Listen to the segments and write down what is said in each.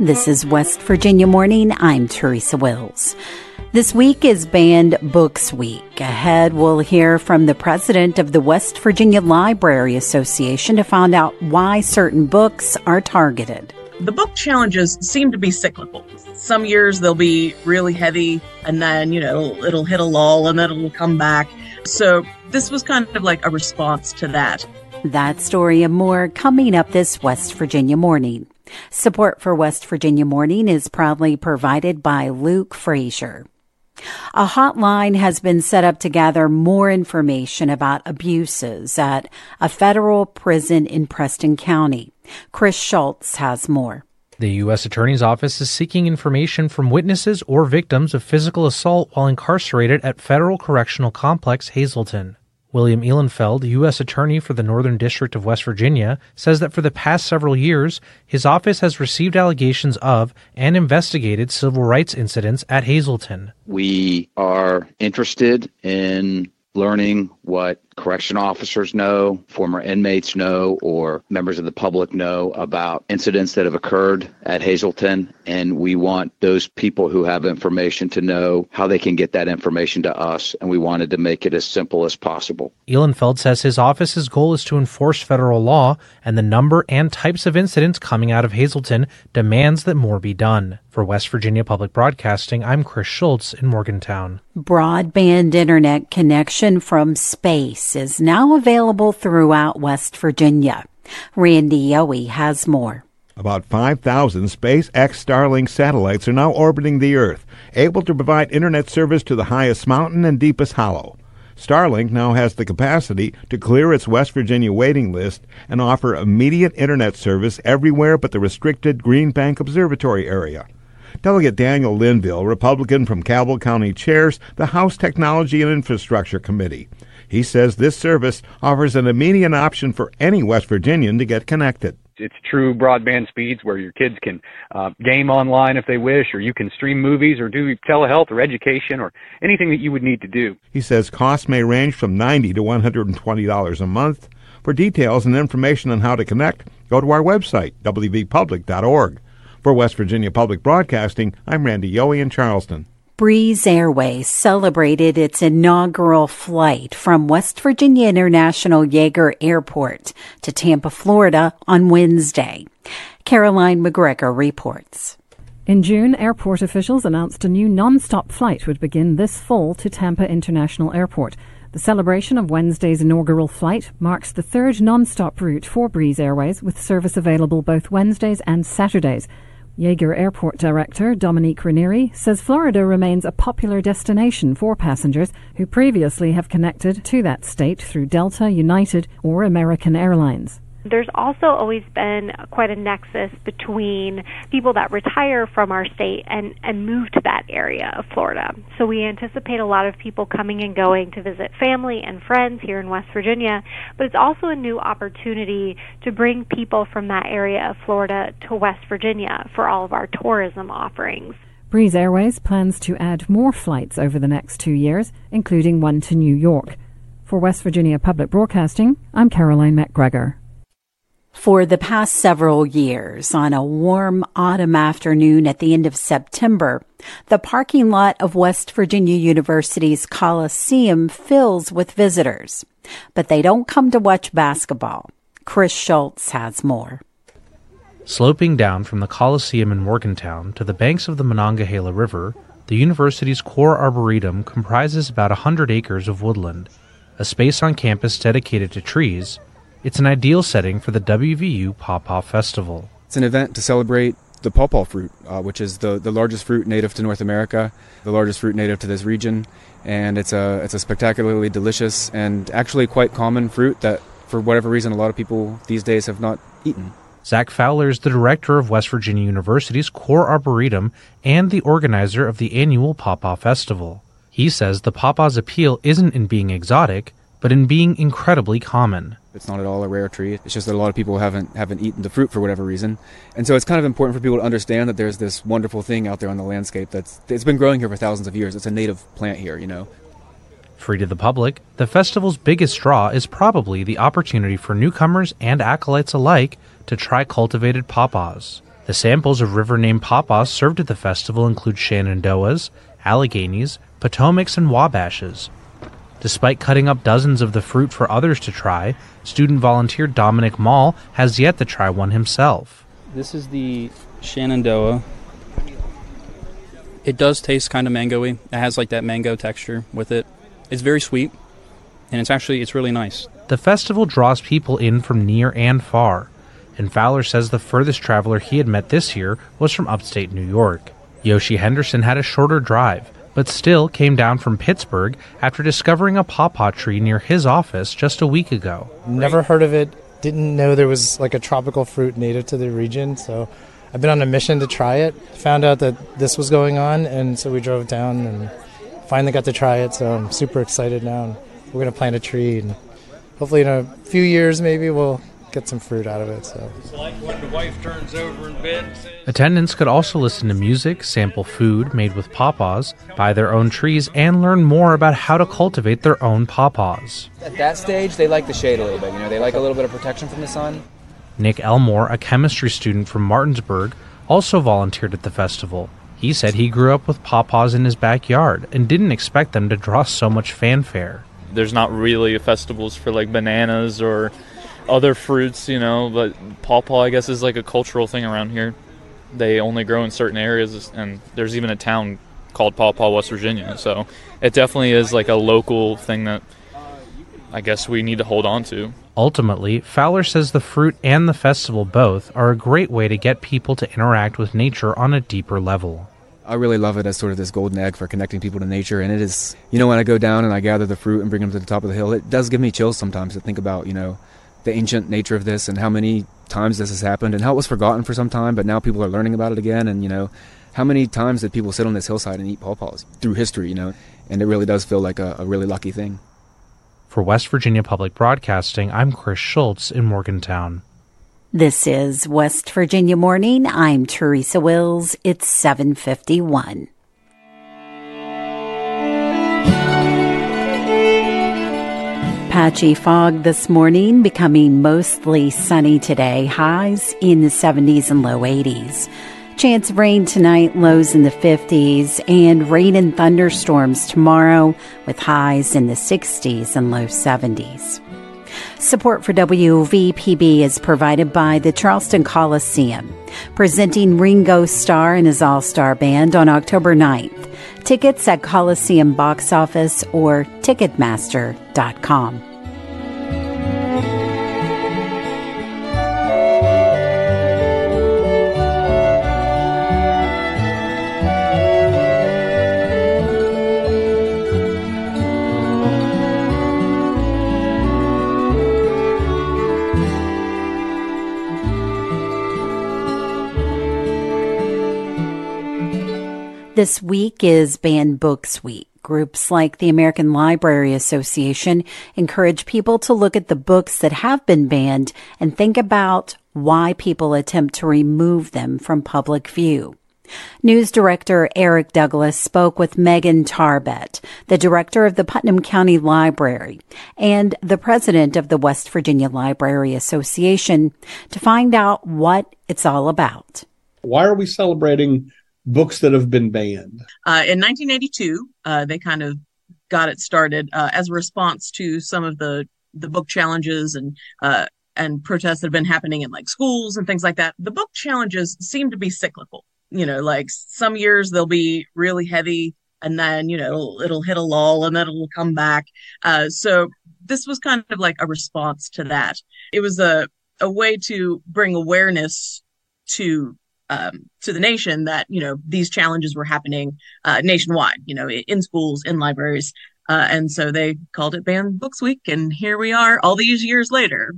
This is West Virginia Morning. I'm Teresa Wills. This week is Banned Books Week. Ahead, we'll hear from the president of the West Virginia Library Association to find out why certain books are targeted. The book challenges seem to be cyclical. Some years they'll be really heavy, and then, you know, it'll hit a lull and then it'll come back. So, this was kind of like a response to that. That story and more coming up this West Virginia morning. Support for West Virginia Morning is proudly provided by Luke Frazier. A hotline has been set up to gather more information about abuses at a federal prison in Preston County. Chris Schulz has more. The U.S. Attorney's Office is seeking information from witnesses or victims of physical assault while incarcerated at Federal Correctional Complex Hazleton. William Ehlenfeld, U.S. Attorney for the Northern District of West Virginia, says that for the past several years, his office has received allegations of and investigated civil rights incidents at Hazleton. We are interested in learning what correction officers know, former inmates know, or members of the public know about incidents that have occurred at Hazleton. And we want those people who have information to know how they can get that information to us. And we wanted to make it as simple as possible. Ehlenfeld says his office's goal is to enforce federal law, and the number and types of incidents coming out of Hazleton demands that more be done. For West Virginia Public Broadcasting, I'm Chris Schulz in Morgantown. Broadband internet connection from space is now available throughout West Virginia. Randy Yohe has more. About 5,000 SpaceX Starlink satellites are now orbiting the Earth, able to provide internet service to the highest mountain and deepest hollow. Starlink now has the capacity to clear its West Virginia waiting list and offer immediate internet service everywhere but the restricted Green Bank Observatory area. Delegate Daniel Linville, Republican from Cabell County, chairs the House Technology and Infrastructure Committee. He says this service offers an immediate option for any West Virginian to get connected. It's true broadband speeds where your kids can uh, game online if they wish, or you can stream movies or do telehealth or education or anything that you would need to do. He says costs may range from $90 to $120 a month. For details and information on how to connect, go to our website, wvpublic.org. For West Virginia Public Broadcasting, I'm Randy Yohe in Charleston. Breeze Airways celebrated its inaugural flight from West Virginia International Yeager Airport to Tampa, Florida on Wednesday. Caroline MacGregor reports. In June, airport officials announced a new non-stop flight would begin this fall to Tampa International Airport. The celebration of Wednesday's inaugural flight marks the third non-stop route for Breeze Airways with service available both Wednesdays and Saturdays. Yeager Airport Director Dominique Ranieri says Florida remains a popular destination for passengers who previously have connected to that state through Delta, United, or American Airlines. There's also always been quite a nexus between people that retire from our state and, and move to that area of Florida. So we anticipate a lot of people coming and going to visit family and friends here in West Virginia, but it's also a new opportunity to bring people from that area of Florida to West Virginia for all of our tourism offerings. Breeze Airways plans to add more flights over the next two years, including one to New York. For West Virginia Public Broadcasting, I'm Caroline MacGregor. For the past several years, on a warm autumn afternoon at the end of September, the parking lot of West Virginia University's Coliseum fills with visitors. But they don't come to watch basketball. Chris Schulz has more. Sloping down from the Coliseum in Morgantown to the banks of the Monongahela River, the university's core arboretum comprises about 100 acres of woodland, a space on campus dedicated to trees it's an ideal setting for the WVU Pawpaw Festival. It's an event to celebrate the pawpaw fruit, uh, which is the, the largest fruit native to North America, the largest fruit native to this region, and it's a it's a spectacularly delicious and actually quite common fruit that, for whatever reason, a lot of people these days have not eaten. Zach Fowler is the director of West Virginia University's Core Arboretum and the organizer of the annual Pawpaw Festival. He says the pawpaw's appeal isn't in being exotic, but in being incredibly common. It's not at all a rare tree. It's just that a lot of people haven't haven't eaten the fruit for whatever reason, and so it's kind of important for people to understand that there's this wonderful thing out there on the landscape that's it's been growing here for thousands of years. It's a native plant here, you know. Free to the public, the festival's biggest draw is probably the opportunity for newcomers and acolytes alike to try cultivated pawpaws. The samples of river named pawpaws served at the festival include Shenandoahs, Alleghenies, Potomacs, and Wabashes. Despite cutting up dozens of the fruit for others to try, student volunteer Dominic Mall has yet to try one himself. This is the Shenandoah. It does taste kind of mangoey. It has like that mango texture with it. It's very sweet, and it's actually it's really nice. The festival draws people in from near and far, and Fowler says the furthest traveler he had met this year was from upstate New York. Yoshi Henderson had a shorter drive, but still came down from Pittsburgh after discovering a pawpaw tree near his office just a week ago. Never heard of it, didn't know there was like a tropical fruit native to the region, so I've been on a mission to try it. Found out that this was going on, and so we drove down and finally got to try it, so I'm super excited now. We're going to plant a tree, and hopefully in a few years maybe we'll get some fruit out of it. So. It's like when the wife turns over in bed. and says, Attendants could also listen to music, sample food made with pawpaws, buy their own trees, and learn more about how to cultivate their own pawpaws. At that stage, they like the shade a little bit. You know, they like a little bit of protection from the sun. Nick Elmore, a chemistry student from Martinsburg, also volunteered at the festival. He said he grew up with pawpaws in his backyard and didn't expect them to draw so much fanfare. There's not really festivals for like bananas or other fruits, you know, but pawpaw, I guess, is like a cultural thing around here. They only grow in certain areas, and there's even a town called Pawpaw, West Virginia. So it definitely is like a local thing that I guess we need to hold on to. Ultimately, Fowler says the fruit and the festival both are a great way to get people to interact with nature on a deeper level. I really love it as sort of this golden egg for connecting people to nature. And it is, you know, when I go down and I gather the fruit and bring them to the top of the hill, it does give me chills sometimes to think about, you know, the ancient nature of this and how many times this has happened and how it was forgotten for some time, but now people are learning about it again. And, you know, how many times did people sit on this hillside and eat pawpaws through history, you know? And it really does feel like a, a really lucky thing. For West Virginia Public Broadcasting, I'm Chris Schulz in Morgantown. This is West Virginia Morning. I'm Teresa Wills. It's 751. Patchy fog this morning, becoming mostly sunny today. Highs in the 70s and low 80s. Chance of rain tonight, lows in the 50s, and rain and thunderstorms tomorrow with highs in the 60s and low 70s. Support for WVPB is provided by the Charleston Coliseum, presenting Ringo Starr and his All Star Band on October 9th. Tickets at Coliseum box office or Ticketmaster.com. This week is Banned Books Week. Groups like the American Library Association encourage people to look at the books that have been banned and think about why people attempt to remove them from public view. News director Eric Douglas spoke with Megan Tarbett, the director of the Putnam County Library and the president of the West Virginia Library Association to find out what it's all about. Why are we celebrating books that have been banned? Uh, in 1982, uh, they kind of got it started uh, as a response to some of the the book challenges and uh, and protests that have been happening in like schools and things like that. The book challenges seem to be cyclical. You know, like some years they'll be really heavy, and then you know it'll, it'll hit a lull, and then it'll come back. Uh, so this was kind of like a response to that. It was a a way to bring awareness to um, to the nation that you know these challenges were happening uh, nationwide, you know, in schools, in libraries, uh, and so they called it Banned Books Week, and here we are, all these years later.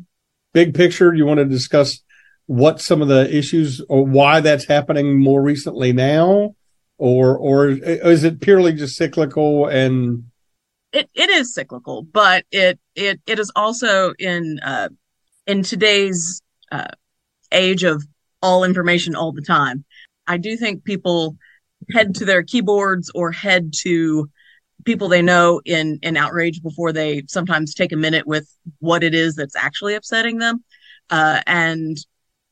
Big picture, you want to discuss what some of the issues or why that's happening more recently now, or or is it purely just cyclical and? It it is cyclical, but it it it is also in uh, in today's uh, age of all information all the time. I do think people head to their keyboards or head to people they know in in outrage before they sometimes take a minute with what it is that's actually upsetting them uh, and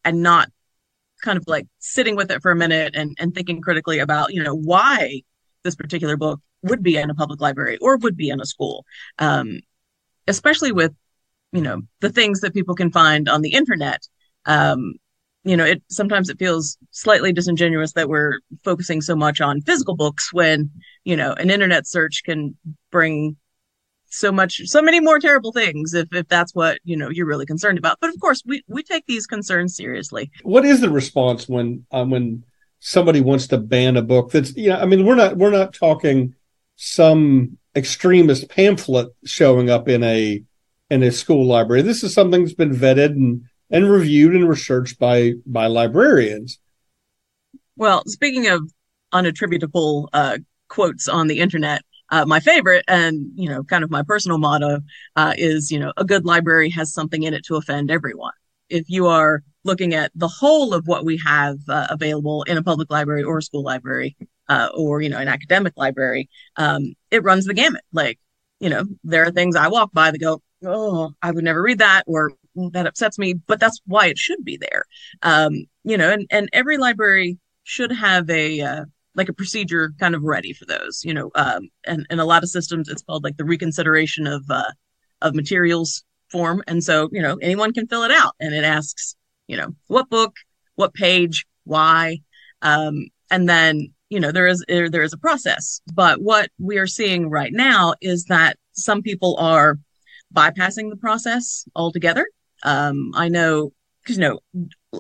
and not kind of like sitting with it for a minute and, and thinking critically about, you know, why this particular book would be in a public library or would be in a school. Um, especially with, you know, the things that people can find on the internet. Um, you know, it sometimes it feels slightly disingenuous that we're focusing so much on physical books when, you know, an internet search can bring so much so many more terrible things if if that's what you know you're really concerned about. But of course we we take these concerns seriously. What is the response when um, when somebody wants to ban a book that's you know i mean we're not we're not talking some extremist pamphlet showing up in a in a school library. This is something that's been vetted and and reviewed and researched by by librarians. Well speaking of unattributable uh, quotes on the internet uh, my favorite and you know kind of my personal motto uh, is you know a good library has something in it to offend everyone. If you are looking at the whole of what we have uh, available in a public library or a school library uh, or you know an academic library um, it runs the gamut. Like you know there are things i walk by that go oh i would never read that or that upsets me but that's why it should be there um, you know and, and every library should have a uh, like a procedure kind of ready for those, you know, um, and, and a lot of systems, it's called like the reconsideration of, uh, of materials form. And so, you know, anyone can fill it out and it asks, you know, what book, what page, why, um, and then, you know, there is there, there is a process, but what we are seeing right now is that some people are bypassing the process altogether. Um, I know, cause you know,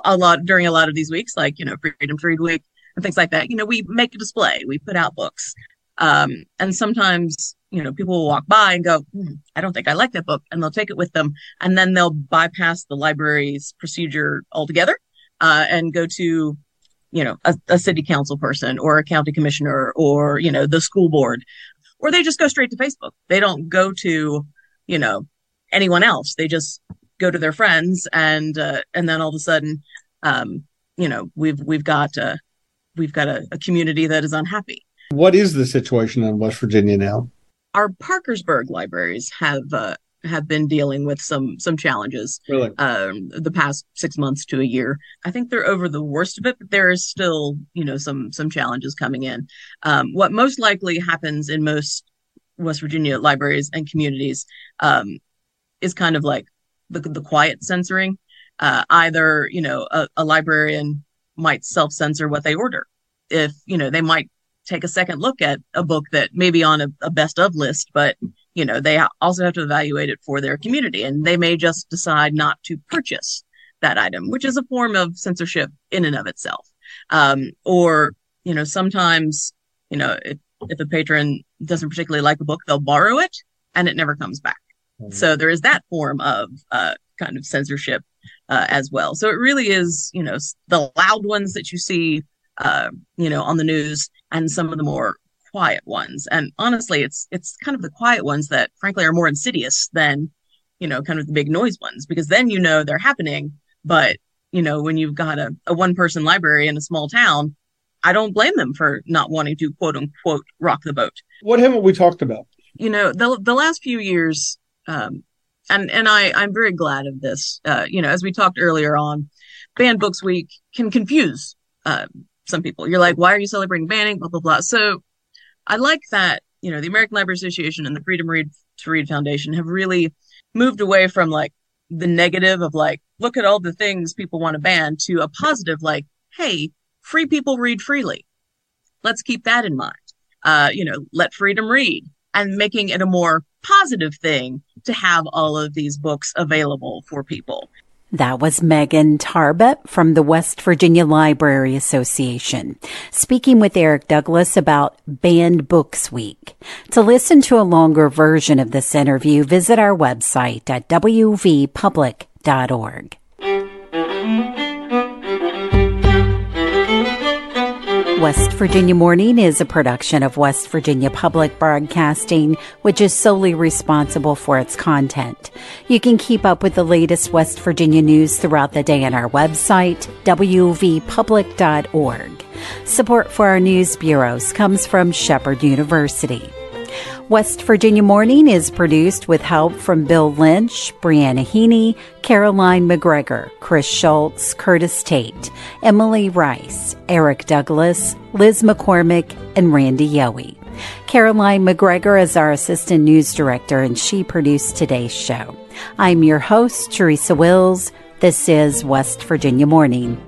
a lot during a lot of these weeks, like, you know, Freedom to Read Week, and things like that. You know, we make a display, we put out books. Um, and sometimes, you know, people will walk by and go, hmm, I don't think I like that book. And they'll take it with them. And then they'll bypass the library's procedure altogether, uh, and go to, you know, a, a city council person or a county commissioner or, you know, the school board, or they just go straight to Facebook. They don't go to, you know, anyone else. They just go to their friends and, uh, and then all of a sudden, um, you know, we've, we've got, uh, we've got a, a community that is unhappy. What is the situation in West Virginia now? Our Parkersburg libraries have uh, have been dealing with some some challenges. Really, um, the past six months to a year. I think they're over the worst of it, but there is still you know some some challenges coming in. Um, what most likely happens in most West Virginia libraries and communities um, is kind of like the the quiet censoring. Uh, either you know a, a librarian might self censor what they order. If, you know, they might take a second look at a book that may be on a, a best of list, but, you know, they also have to evaluate it for their community and they may just decide not to purchase that item, which is a form of censorship in and of itself. Um, or, you know, sometimes, you know, if, if a patron doesn't particularly like a book, they'll borrow it and it never comes back. Mm-hmm. So there is that form of uh, kind of censorship uh, as well. So it really is, you know, the loud ones that you see, uh, you know, on the news and some of the more quiet ones. And honestly, it's, it's kind of the quiet ones that frankly are more insidious than, you know, kind of the big noise ones, because then you know they're happening. But, you know, when you've got a, a one person library in a small town, I don't blame them for not wanting to quote unquote rock the boat. What haven't we talked about? You know, the, the last few years, um, and and I I'm very glad of this. Uh, you know, as we talked earlier on, Banned Books Week can confuse uh, some people. You're like, why are you celebrating banning? Blah blah blah. So I like that. You know, the American Library Association and the Freedom Read to Read Foundation have really moved away from like the negative of like, look at all the things people want to ban to a positive like, hey, free people read freely. Let's keep that in mind. Uh, you know, let freedom read and making it a more positive thing to have all of these books available for people. That was Megan Tarbett from the West Virginia Library Association, speaking with Eric Douglas about Banned Books Week. To listen to a longer version of this interview, visit our website at wvpublic.org. West Virginia Morning is a production of West Virginia Public Broadcasting, which is solely responsible for its content. You can keep up with the latest West Virginia news throughout the day on our website, wvpublic.org. Support for our news bureaus comes from Shepherd University. West Virginia Morning is produced with help from Bill Lynch, Brianna Heaney, Caroline MacGregor, Chris Schulz, Curtis Tate, Emily Rice, Eric Douglas, Liz McCormick, and Randy Yohe. Caroline MacGregor is our assistant news director, and she produced today's show. I'm your host, Teresa Wills. This is West Virginia Morning.